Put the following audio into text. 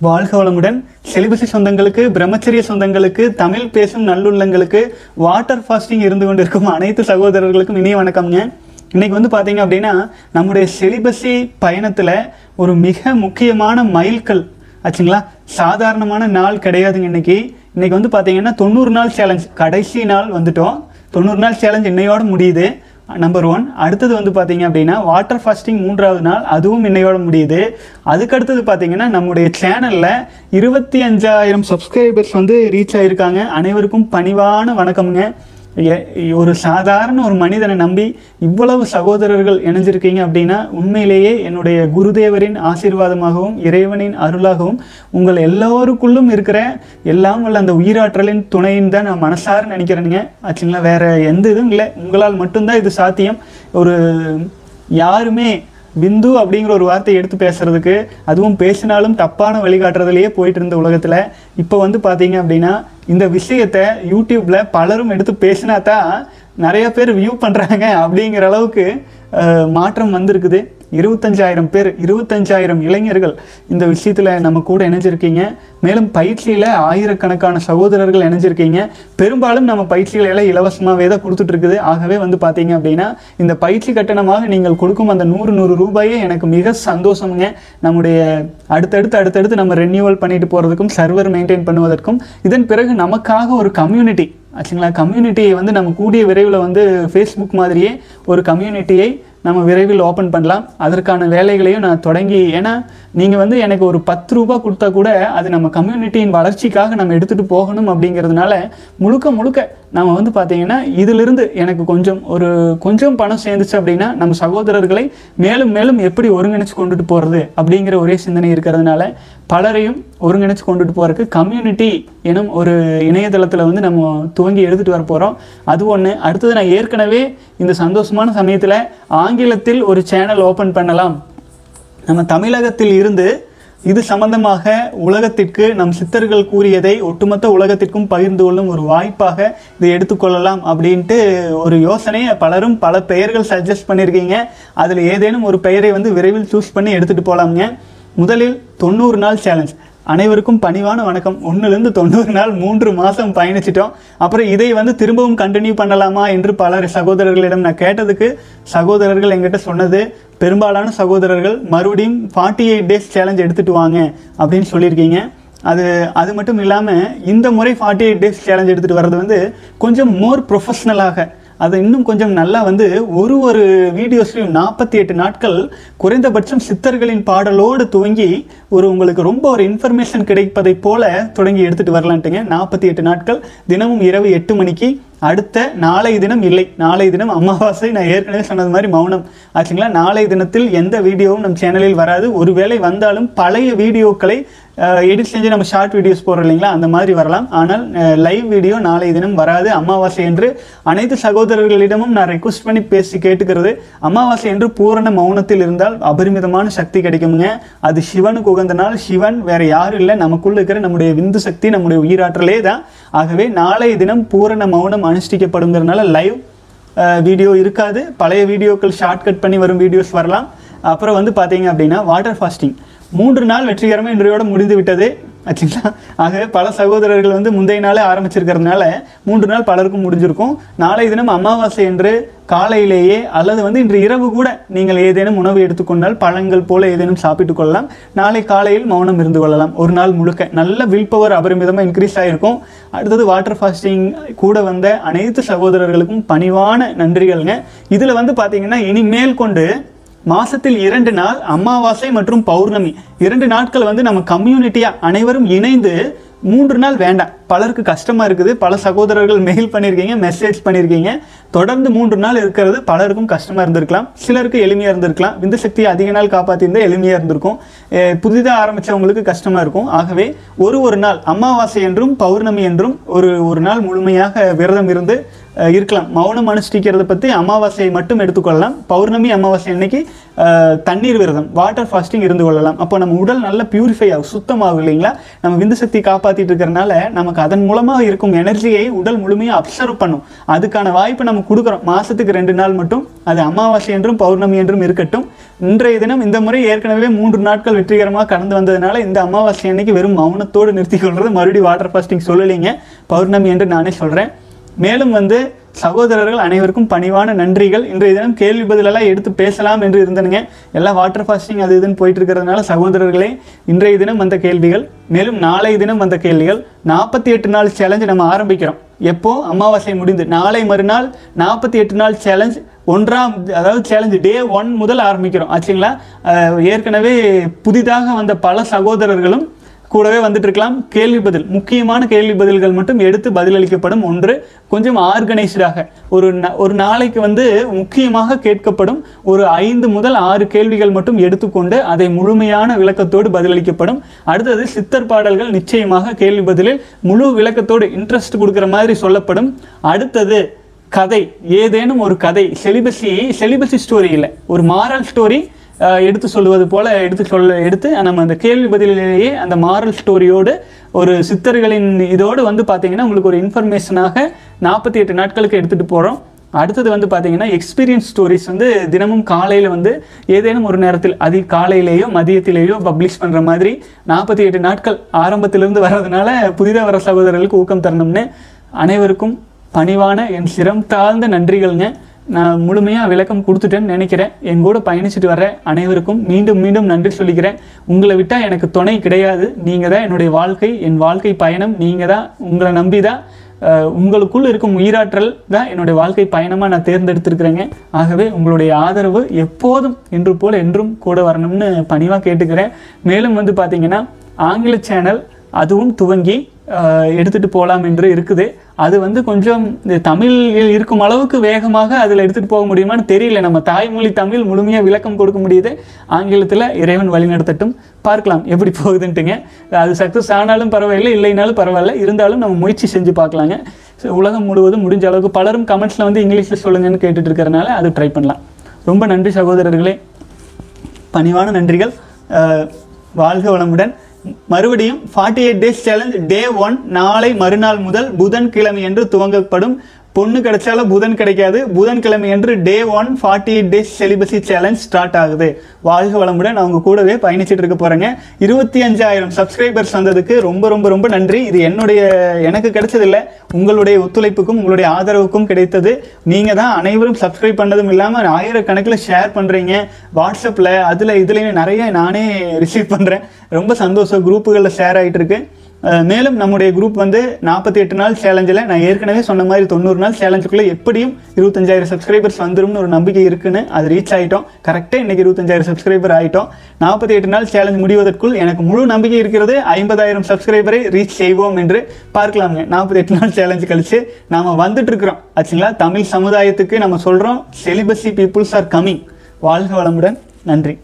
வாழ்க வளமுடன். செலிபசி சொந்தங்களுக்கு பிரம்மச்சரிய சொந்தங்களுக்கு தமிழ் பேசும் நல்லுள்ளங்களுக்கு வாட்டர் ஃபாஸ்டிங் இருந்து கொண்டிருக்கும் அனைத்து சகோதரர்களுக்கும் இனிய வணக்கம்ங்க இன்னைக்கு வந்து பார்த்தீங்க அப்படின்னா நம்முடைய செலிபசி பயணத்தில் ஒரு மிக முக்கியமான மைல்கல் ஆச்சுங்களா? சாதாரணமான நாள் கிடையாதுங்க இன்னைக்கு. இன்னைக்கு வந்து பார்த்தீங்கன்னா தொண்ணூறு நாள் சேலஞ்ச் கடைசி நாள் வந்துட்டோம். தொண்ணூறு நாள் சேலஞ்ச் இன்னையோட முடியுது. நம்பர் ஒன் அடுத்தது வந்து பார்த்தீங்க அப்படின்னா வாட்டர் ஃபாஸ்டிங் மூன்றாவது நாள் அதுவும் இன்னையோட முடியுது. அதுக்கு அடுத்தது பார்த்தீங்கன்னா நம்முடைய சேனலில் இருபத்தி அஞ்சாயிரம் சப்ஸ்கிரைபர்ஸ் வந்து ரீச் ஆகியிருக்காங்க அனைவருக்கும் பணிவான வணக்கம்ங்க. ஒரு சாதாரண ஒரு மனிதனை நம்பி இவ்வளவு சகோதரர்கள் இணைஞ்சிருக்கீங்க அப்படின்னா உண்மையிலேயே என்னுடைய குருதேவரின் ஆசீர்வாதமாகவும் இறைவனின் அருளாகவும் உங்கள் எல்லோருக்குள்ளும் இருக்கிற எல்லாம் உள்ள அந்த உயிராற்றலின் துணைன்னு தான் நான் மனசார நினைக்கிறேனுங்க. ஆச்சுங்களா? வேற எந்த இதுவும் இல்லை. உங்களால் மட்டும்தான் இது சாத்தியம். ஒரு யாருமே பிந்து அப்படிங்கிற ஒரு வார்த்தையை எடுத்து பேசுறதுக்கு அதுவும் பேசினாலும் தப்பான வழிகாட்டுறதுலேயே போயிட்டு இருந்த உலகத்துல இப்போ வந்து பார்த்தீங்க அப்படின்னா இந்த விஷயத்த யூடியூப்பில் பலரும் எடுத்து பேசினா தான் நிறைய பேர் வியூ பண்ணுறாங்க அப்படிங்கிற அளவுக்கு மாற்றம் வந்திருக்குது. இருபத்தஞ்சாயிரம் பேர் இருபத்தஞ்சாயிரம் இளைஞர்கள் இந்த விஷயத்தில் நம்ம கூட இணைஞ்சிருக்கீங்க. மேலும் பயிற்சியில் ஆயிரக்கணக்கான சகோதரர்கள் இணைஞ்சிருக்கீங்க. பெரும்பாலும் நம்ம பயிற்சிகளை எல்லாம் இலவசமாகவே தான் கொடுத்துட்ருக்குது. ஆகவே வந்து பார்த்தீங்க அப்படின்னா இந்த பயிற்சி கட்டணமாக நீங்கள் கொடுக்கும் அந்த நூறு நூறு ரூபாயே எனக்கு மிக சந்தோஷமுங்க. நம்முடைய அடுத்தடுத்து அடுத்தடுத்து நம்ம ரெனியூவல் பண்ணிட்டு போகிறதுக்கும் சர்வர் மெயின்டைன் பண்ணுவதற்கும் இதன் பிறகு நமக்காக ஒரு கம்யூனிட்டி ஆச்சுங்களா? கம்யூனிட்டியை வந்து நம்ம கூடிய விரைவில் வந்து ஃபேஸ்புக் மாதிரியே ஒரு கம்யூனிட்டியை நம்ம விரைவில் ஓப்பன் பண்ணலாம். அதற்கான வேலைகளையும் நான் தொடங்கி ஏன்னா நீங்கள் வந்து எனக்கு ஒரு பத்து ரூபா கொடுத்தா கூட அது நம்ம கம்யூனிட்டியின் வளர்ச்சிக்காக நம்ம எடுத்துகிட்டு போகணும் அப்படிங்கிறதுனால முழுக்க முழுக்க நம்ம வந்து பார்த்தீங்கன்னா இதிலிருந்து எனக்கு கொஞ்சம் ஒரு கொஞ்சம் பணம் சேர்ந்துச்சு அப்படின்னா நம்ம சகோதரர்களை மேலும் மேலும் எப்படி ஒருங்கிணைச்சு கொண்டுட்டு போகிறது அப்படிங்கிற ஒரே சிந்தனை இருக்கிறதுனால பலரையும் ஒருங்கிணைச்சு கொண்டுட்டு போகிறதுக்கு கம்யூனிட்டி எனும் ஒரு இணையதளத்தில் வந்து நம்ம துவங்கி எடுத்துகிட்டு வர போகிறோம் அது ஒன்று அடுத்தது நான் ஏற்கனவே இந்த சந்தோஷமான சமயத்தில் ஆங்கிலத்தில் ஒரு சேனல் ஓப்பன் பண்ணலாம். நம்ம தமிழகத்தில் இருந்து இது சம்பந்தமாக உலகத்திற்கு நம் சித்தர்கள் கூறியதை ஒட்டுமொத்த உலகத்திற்கும் பகிர்ந்து கொள்ளும் ஒரு வாய்ப்பாக இதை எடுத்துக்கொள்ளலாம் அப்படின்ட்டு ஒரு யோசனையை பலரும் பல பெயர்கள் சஜஸ்ட் பண்ணியிருக்கீங்க அதில் ஏதேனும் ஒரு பெயரை வந்து விரைவில் சூஸ் பண்ணி எடுத்துகிட்டு போகலாமுங்க முதலில் தொண்ணூறு நாள் சேலஞ்ச் அனைவருக்கும் பணிவான வணக்கம். ஒன்றுலேருந்து தொண்ணூறு நாள் மூன்று மாதம் பயணிச்சிட்டோம். அப்புறம் இதை வந்து திரும்பவும் கண்டினியூ பண்ணலாமா என்று பல சகோதரர்களிடம் நான் கேட்டதுக்கு சகோதரர்கள் எங்கிட்ட சொன்னது பெரும்பாலான சகோதரர்கள் மறுபடியும் ஃபார்ட்டி எயிட் டேஸ் சேலஞ்ச் எடுத்துட்டு வாங்க அப்படின்னு சொல்லியிருக்கீங்க. அது அது மட்டும் இல்லாமல் இந்த முறை ஃபார்ட்டி எயிட் டேஸ் சேலஞ்ச் எடுத்துகிட்டு வர்றது வந்து கொஞ்சம் மோர் ப்ரொஃபஷ்னலாக அதை இன்னும் கொஞ்சம் நல்லா வந்து ஒரு ஒரு வீடியோஸ்லையும் நாற்பத்தி எட்டு நாட்கள் குறைந்தபட்சம் சித்தர்களின் பாடலோடு துவங்கி ஒரு உங்களுக்கு ரொம்ப ஒரு இன்ஃபர்மேஷன் கிடைப்பதை போல தொடங்கி எடுத்துட்டு வரலான்ட்டுங்க. நாற்பத்தி எட்டு நாட்கள். தினமும் இரவு எட்டு மணிக்கு. அடுத்த நாளை தினம் இல்லை. நாளை தினம் அமாவாசை. நான் ஏற்கனவே சொன்னது மாதிரி மௌனம். ஆச்சுங்களா? நாளை தினத்தில் எந்த வீடியோவும் நம் சேனலில் வராது. ஒருவேளை வந்தாலும் பழைய வீடியோக்களை எடிட் செஞ்சு நம்ம ஷார்ட் வீடியோஸ் போடுறோம் இல்லைங்களா? அந்த மாதிரி வரலாம். ஆனால் லைவ் வீடியோ நாளை தினம் வராது. அமாவாசை என்று அனைத்து சகோதரர்களிடமும் நான் ரெக்வஸ்ட் பண்ணி பேசி கேட்டுக்கிறது. அமாவாசை என்று பூரண மௌனத்தில் இருந்தால் அபரிமிதமான சக்தி கிடைக்குமுங்க. அது சிவனுக்கு உகந்த நாள் சிவன் வேற யாரும் இல்லை. நமக்குள்ள இருக்கிற நம்முடைய விந்து சக்தி நம்முடைய உயிராற்றலே தான். ஆகவே நாளை தினம் பூரண மௌனம் அனுஷ்டிக்கப்படுங்கிறதுனால லைவ் வீடியோ இருக்காது. பழைய வீடியோக்கள் ஷார்ட்கட் பண்ணி வரும் வீடியோஸ் வரலாம். அப்புறம் வந்து பார்த்தீங்க அப்படின்னா வாட்டர் ஃபாஸ்டிங் மூன்று நாள் வெற்றிகரமாக இன்றையோட முடிந்து விட்டது. ஆச்சுங்களா? ஆகவே பல சகோதரர்கள் வந்து முந்தைய நாளே ஆரம்பிச்சிருக்கிறதுனால மூன்று நாள் பலருக்கும் முடிஞ்சிருக்கும். நாளை தினம் அமாவாசை என்று காலையிலேயே அல்லது வந்து இன்று இரவு கூட நீங்கள் ஏதேனும் உணவு எடுத்துக்கொண்டால் பழங்கள் போல ஏதேனும் சாப்பிட்டு கொள்ளலாம். நாளை காலையில் மௌனம் இருந்து கொள்ளலாம். ஒரு நாள் முழுக்க நல்ல வில் பவர் அபரிமிதமாக இன்க்ரீஸ் ஆகிருக்கும் அடுத்தது வாட்டர் ஃபாஸ்டிங் கூட வந்த அனைத்து சகோதரர்களுக்கும் பணிவான நன்றிகள்ங்க. இதில் வந்து பார்த்தீங்கன்னா இனிமேல் கொண்டு மாசத்தில் இரண்டு நாள் அமாவாசை மற்றும் பௌர்ணமி. இரண்டு நாட்கள் வந்து நம்ம கம்யூனிட்டியா அனைவரும் இணைந்து மூன்று நாள் வேண்டாம். பலருக்கு கஷ்டமாக இருக்குது. பல சகோதரர்கள் மெயில் பண்ணியிருக்கீங்க மெசேஜ் பண்ணியிருக்கீங்க தொடர்ந்து மூன்று நாள் இருக்கிறது. பலருக்கும் கஷ்டமாக இருந்திருக்கலாம். சிலருக்கு எளிமையாக இருந்திருக்கலாம். விந்து சக்தியை அதிக நாள் காப்பாற்றியிருந்தால் எளிமையாக இருந்திருக்கும். புதிதாக ஆரம்பித்தவங்களுக்கு கஷ்டமாக இருக்கும். ஆகவே ஒரு ஒரு நாள் அமாவாசை என்றும் பௌர்ணமி என்றும் ஒரு ஒரு நாள் முழுமையாக விரதம் இருந்து இருக்கலாம். மௌனம் அனுஷ்டிக்கிறத பற்றி அமாவாசையை மட்டும் எடுத்துக்கொள்ளலாம். பௌர்ணமி அமாவாசை அன்னைக்கு தண்ணீர் விரதம் வாட்டர் ஃபாஸ்டிங் இருந்து கொள்ளலாம். அப்போ நம்ம உடல் நல்லா பியூரிஃபை ஆகும் சுத்தமாகும் இல்லைங்களா? நம்ம விந்து சக்தி காப்பாற்றிட்டு இருக்கிறனால நமக்கு அதன் மூலமாக இருக்கும் எனர்ஜியை உடல் முழுமையாக அப்சர்வ் பண்ணும். அதுக்கான வாய்ப்பை நம்ம கொடுக்குறோம். மாதத்துக்கு ரெண்டு நாள் மட்டும் அது அமாவாசை என்றும் பௌர்ணமி என்றும் இருக்கட்டும். இன்றைய தினம் இந்த முறை ஏற்கனவே மூன்று நாட்கள் வெற்றிகரமாக கடந்து வந்ததுனால இந்த அமாவாசை அன்னைக்கு வெறும் மௌனத்தோடு நிறுத்தி கொள்வது மறுபடியும் வாட்டர் ஃபாஸ்டிங் சொல்லலைங்க. பௌர்ணமி என்று நானே சொல்கிறேன் மேலும் வந்து சகோதரர்கள் அனைவருக்கும் பணிவான நன்றிகள். இன்றைய தினம் கேள்வி பதிலெல்லாம் எடுத்து பேசலாம் என்று இருந்தனுங்க. எல்லாம் வாட்டர் ஃபாஸ்டிங் அது இதுன்னு போயிட்டு இருக்கிறதுனால சகோதரர்களே இன்றைய தினம் வந்த கேள்விகள் மேலும் நாளைய தினம் வந்த கேள்விகள் நாற்பத்தி எட்டு நாள் சேலஞ்சு நம்ம ஆரம்பிக்கிறோம். எப்போ? அமாவாசை முடிந்து. நாளை மறுநாள் நாற்பத்தி எட்டு நாள் சேலஞ்ச் ஒன்றாம் அதாவது சேலஞ்சு டே ஒன் முதல் ஆரம்பிக்கிறோம். ஆச்சுங்களா? ஏற்கனவே புதிதாக வந்த பல சகோதரர்களும் கூடவே வந்துட்டு இருக்கலாம் கேள்வி பதில். முக்கியமான கேள்வி பதில்கள் மட்டும் எடுத்து பதிலளிக்கப்படும் ஒன்று கொஞ்சம் ஆர்கனைஸ்டாக. ஒரு ஒரு நாளைக்கு வந்து முக்கியமாக கேட்கப்படும் ஒரு ஐந்து முதல் ஆறு கேள்விகள் மட்டும் எடுத்துக்கொண்டு அதை முழுமையான விளக்கத்தோடு பதிலளிக்கப்படும். அடுத்தது சித்தர் பாடல்கள் நிச்சயமாக கேள்வி பதிலில் முழு விளக்கத்தோடு இன்ட்ரெஸ்ட் கொடுக்குற மாதிரி சொல்லப்படும். அடுத்தது கதை. ஏதேனும் ஒரு கதை. செலிபஸி செலிபஸி ஸ்டோரி இல்லை. ஒரு மாரல் ஸ்டோரி எடுத்து சொல்லுவது போல எடுத்து சொல்ல எடுத்து நம்ம அந்த கேள்வி பதிலிலேயே அந்த மாரல் ஸ்டோரியோடு ஒரு சித்தர்களின் இதோடு வந்து பார்த்தீங்கன்னா உங்களுக்கு ஒரு இன்ஃபர்மேஷனாக நாற்பத்தி எட்டு நாட்களுக்கு எடுத்துகிட்டு போகிறோம் அடுத்தது வந்து பார்த்தீங்கன்னா எக்ஸ்பீரியன்ஸ் ஸ்டோரிஸ் வந்து தினமும் காலையில் வந்து ஏதேனும் ஒரு நேரத்தில் அதி காலையிலேயோ மதியத்திலேயோ பப்ளிஷ் பண்ணுற மாதிரி நாற்பத்தி எட்டு நாட்கள் ஆரம்பத்திலிருந்து வர்றதுனால புதிதாக வர சகோதரர்களுக்கு ஊக்கம் தரணும்னு அனைவருக்கும் பணிவான என் சிரம் தாழ்ந்த நன்றிகள்ங்க. நான் முழுமையாக விளக்கம் கொடுத்துட்டேன்னு நினைக்கிறேன். என் கூட பயணிச்சுட்டு வர அனைவருக்கும் மீண்டும் மீண்டும் நன்றி சொல்லிக்கிறேன். உங்களை விட்டால் எனக்கு துணை கிடையாது. நீங்கள் தான் என்னுடைய வாழ்க்கை என் வாழ்க்கை பயணம். நீங்கள் தான் உங்களை நம்பி தான் உங்களுக்குள் இருக்கும் உயிராற்றல் தான் என்னுடைய வாழ்க்கை பயணமாக நான் தேர்ந்தெடுத்திருக்கிறேங்க. ஆகவே உங்களுடைய ஆதரவு எப்போதும் என்று போல் என்றும் கூட வரணும்னு பணிவாக கேட்டுக்கிறேன். மேலும் வந்து பார்த்திங்கன்னா ஆங்கில சேனல் அதுவும் துவங்கி எடுத்துகிட்டு எடுத்துட்டு போகலாம் என்று இருக்குது. அது வந்து கொஞ்சம் இந்த தமிழில் இருக்கும் அளவுக்கு வேகமாக அதில் எடுத்துகிட்டு போக முடியுமான்னு தெரியல. நம்ம தாய்மொழி தமிழ் முழுமையாக விளக்கம் கொடுக்க முடியுது. ஆங்கிலத்தில் இறைவன் வழிநடத்தட்டும். பார்க்கலாம் எப்படி போகுதுன்ட்டுங்க. அது சக்ஸஸ் ஆனாலும் பரவாயில்லை இல்லைனாலும் பரவாயில்ல. இருந்தாலும் நம்ம முயற்சி செஞ்சு பார்க்கலாங்க. உலகம் முழுவதும் முடிஞ்ச அளவுக்கு பலரும் கமெண்ட்ஸில் வந்து இங்கிலீஷில் சொல்லுங்கன்னு கேட்டுட்டு இருக்கிறனால அது ட்ரை பண்ணலாம். ரொம்ப நன்றி சகோதரர்களே. பணிவான நன்றிகள். வாழ்க வளமுடன். மறுபடியும் forty eight days challenge day one நாளை மறுநாள் முதல் புதன்கிழமை என்று துவங்கப்படும் பொண்ணு கிடைச்சாலும் புதன் கிடைக்காது. புதன்கிழமை என்று day one forty eight days celibacy challenge start ஆகுது. வாழ்க வளமுடன். அவங்க கூடவே பயணிச்சுட்டு இருக்க போகிறேங்க இருபத்தி அஞ்சாயிரம் சப்ஸ்கிரைபர்ஸ் வந்ததுக்கு ரொம்ப ரொம்ப ரொம்ப நன்றி. இது என்னுடைய எனக்கு கிடைச்சதில்ல. உங்களுடைய ஒத்துழைப்புக்கும் உங்களுடைய ஆதரவுக்கும் கிடைத்தது. நீங்கள் தான் அனைவரும் சப்ஸ்கிரைப் பண்ணதும் இல்லாமல் ஆயிரக்கணக்கில் ஷேர் பண்ணுறீங்க வாட்ஸ்அப்பில் அதில் இதுலேயும் நிறைய நானே ரிசீவ் பண்ணுறேன் ரொம்ப சந்தோஷம். குரூப்புகளில் ஷேர் ஆகிட்டு இருக்கு. மேலும் நம்முடைய குரூப் வந்து நாற்பத்தி எட்டு நாள் சேலஞ்சில் நான் ஏற்கனவே சொன்ன மாதிரி தொண்ணூறு நாள் சேலஞ்சுக்குள்ளே எப்படியும் இருபத்தஞ்சாயிரம் சப்ஸ்கிரைபர்ஸ் வந்துரும்னு ஒரு நம்பிக்கை இருக்குன்னு அது ரீச் ஆகிட்டோம் கரெக்டாக இன்னைக்கு இருபத்தஞ்சாயிரம் சப்ஸ்கிரைபர் ஆகிட்டோம் நாற்பத்தி எட்டு நாள் சேலஞ்ச் முடிவதற்குள் எனக்கு முழு நம்பிக்கை இருக்கிறது ஐம்பதாயிரம் சப்ஸ்கிரைபரை ரீச் செய்வோம் என்று பார்க்கலாங்க. நாற்பத்தி எட்டு நாள் சேலஞ்சு கழித்து நாம் வந்துட்டு இருக்கிறோம். ஆச்சுங்களா? தமிழ் சமுதாயத்துக்கு நம்ம சொல்கிறோம் செலிபஸி பீப்புள்ஸ் ஆர் கமிங் வாழ்க வளமுடன். நன்றி.